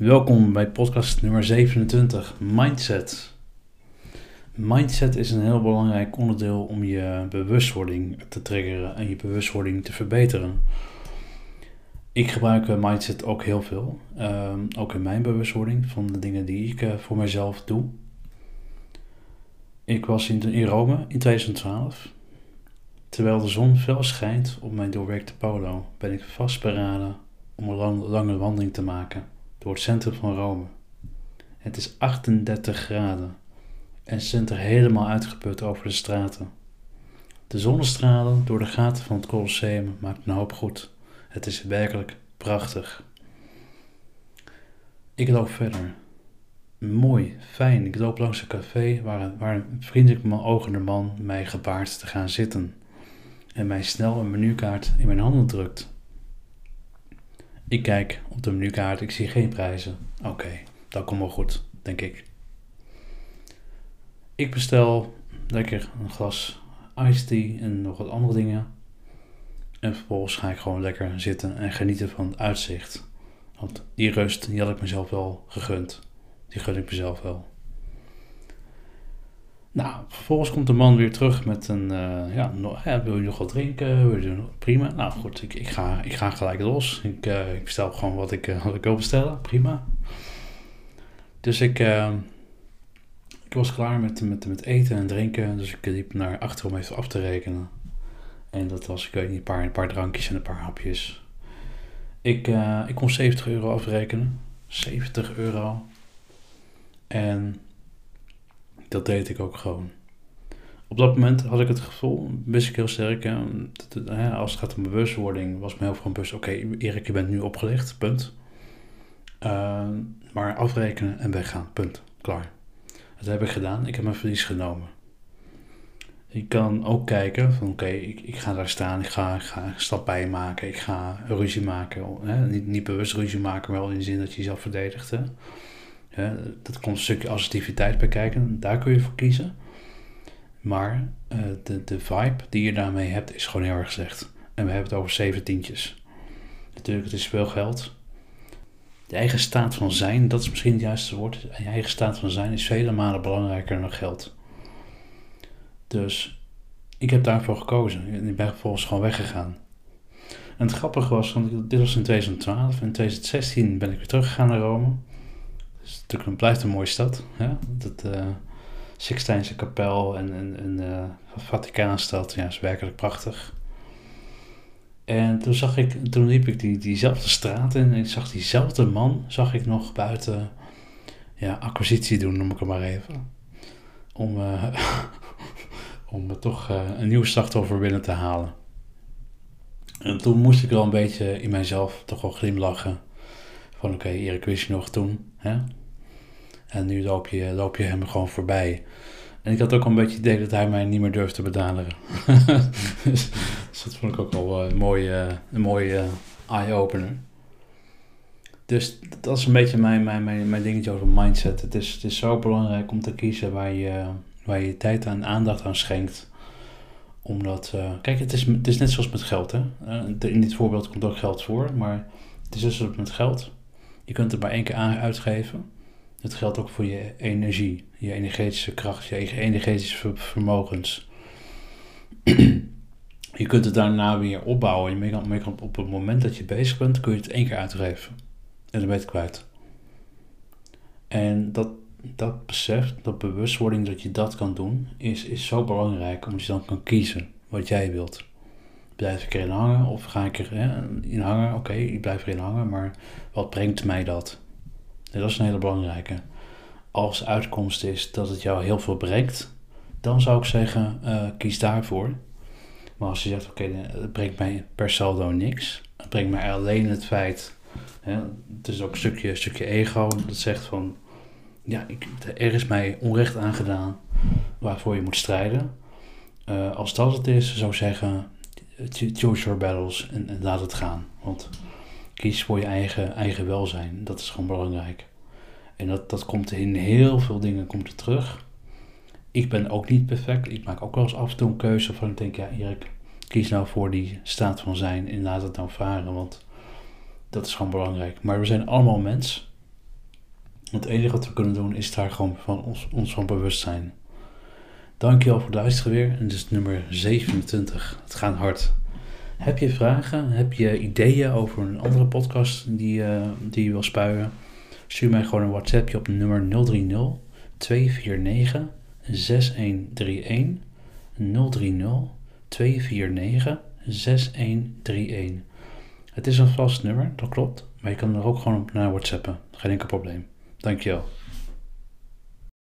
Welkom bij podcast nummer 27, Mindset. Mindset is een heel belangrijk onderdeel om je bewustwording te triggeren en je bewustwording te verbeteren. Ik gebruik eh, Mindset ook heel veel, ehm, ook in mijn bewustwording van de dingen die ik uh, voor mezelf doe. Ik was in, in Rome in 2012. Terwijl de zon fel schijnt op mijn doorwerkte polo, ben ik vastberaden om een lange wandeling te maken door het centrum van Rome. Het is 38 graden en ze er helemaal uitgeput over de straten. De zonnestralen door de gaten van het Colosseum maken een hoop goed. Het is werkelijk prachtig. Ik loop verder. Mooi, fijn. Ik loop langs een café waar, waar een vriendelijk ogende man mij gebaart te gaan zitten en mij snel een menukaart in mijn handen drukt. Ik kijk op de menukaart, ik zie geen prijzen. Oké, dat komt wel goed, denk ik. Ik bestel lekker een glas iced tea en nog wat andere dingen. En vervolgens ga ik gewoon lekker zitten en genieten van het uitzicht. Want die rust, die had ik mezelf wel gegund. Die gun ik mezelf wel. Nou, vervolgens komt de man weer terug met een, uh, ja, wil je nog wat drinken? Wil je nog, prima. Nou goed, ik, ik, ga, ik ga gelijk los. Ik, uh, ik gewoon wat ik, uh, wat ik wil bestellen, prima. Dus ik, ik was klaar met, met, met eten en drinken, dus ik liep naar achter om even af te rekenen. En dat was, ik weet niet, een paar, een paar drankjes en een paar hapjes. Ik, ik kon 70 euro afrekenen. 70 euro. En dat deed ik ook gewoon. Op dat moment had ik het gevoel, wist ik heel sterk, hè, als het gaat om bewustwording, was me heel veel bewust, oké Erik, je bent nu opgelicht, punt. Uh, maar afrekenen en weggaan, punt, klaar. Dat heb ik gedaan, ik heb mijn verlies genomen. Ik kan ook kijken van oké, ik, ik ga daar staan, ik ga, ik ga een stap bij maken, ik ga ruzie maken. Hè? Niet, niet bewust ruzie maken, maar wel in de zin dat je jezelf verdedigt. Hè? Dat komt een stukje assertiviteit bij kijken, daar kun je voor kiezen. Maar uh, de, de vibe die je daarmee hebt is gewoon heel erg slecht. En we hebben het over zeventientjes. Natuurlijk, het is veel geld. Je eigen staat van zijn, dat is misschien het juiste woord. Je eigen staat van zijn is vele malen belangrijker dan geld. Dus ik heb daarvoor gekozen. Ik ben vervolgens gewoon weggegaan. En het grappige was, want dit was in 2012. In 2016 ben ik weer teruggegaan naar Rome is natuurlijk blijft een mooie stad. Ja? Dat uh, Sixtijnse kapel en, en, uh, Vaticaanstad ja, is werkelijk prachtig. En toen zag ik, toen liep ik die, diezelfde straat in en ik zag diezelfde man, zag ik nog buiten ja, acquisitie doen, noem ik het maar even. Om, uh, om toch een nieuw slachtoffer binnen te halen. En toen moest ik wel een beetje in mijzelf toch wel glimlachen. Van oké, Erik wist je nog toen. Hè? En nu loop je, loop je hem gewoon voorbij. En ik had ook een beetje het idee dat hij mij niet meer durfde te bedaderen. dus, dat vond ik ook wel een mooie, een mooie eye-opener. Dus dat is een beetje mijn, mijn, mijn, mijn dingetje over mindset. Het is, het is zo belangrijk om te kiezen waar je, waar je tijd en aandacht aan schenkt. Omdat, kijk, het is, het is net zoals met geld. Hè? in dit voorbeeld komt ook geld voor, maar het is dus met geld. Je kunt het maar één keer uitgeven. Dat geldt ook voor je energie, je energetische kracht, je energetische vermogens. je kunt het daarna weer opbouwen. Je kan op het moment dat je bezig bent, kun je het één keer uitgeven. En dan ben je het kwijt. En dat, dat besef, dat bewustwording dat je dat kan doen, is, is zo belangrijk omdat je dan kan kiezen wat jij wilt. Blijf ik erin hangen of ga ik erin hangen? Oké, ik blijf erin hangen, maar wat brengt mij dat? Dat is een hele belangrijke. Als uitkomst is dat het jou heel veel brengt, dan zou ik zeggen, uh, kies daarvoor. Maar als je zegt, oké, het brengt mij per saldo niks. Het brengt mij alleen het feit, hè, het is ook een stukje, stukje ego, dat zegt van, ja, ik, er is mij onrecht aangedaan waarvoor je moet strijden. Uh, als dat het is, zou ik zeggen, choose your battles en, en laat het gaan. Want Kies voor je eigen, eigen welzijn. Dat is gewoon belangrijk. En dat, dat komt in heel veel dingen komt er terug. Ik ben ook niet perfect. Ik maak ook wel eens af en toe een keuze van ik denk, ja Erik, kies nou voor die staat van zijn en laat het nou varen. Want dat is gewoon belangrijk. Maar we zijn allemaal mens. Het enige wat we kunnen doen is daar gewoon van ons, ons van bewust zijn. Dankjewel voor het luisteren weer. En dit is nummer 27. Het gaat hard. Heb je vragen? Heb je ideeën over een andere podcast die, uh, die je wil spuien? Stuur mij gewoon een WhatsAppje op nummer 030 249 6131. 030 249 6131. Het is een vast nummer, dat klopt. Maar je kan er ook gewoon op naar WhatsAppen. Geen enkel probleem. Dankjewel.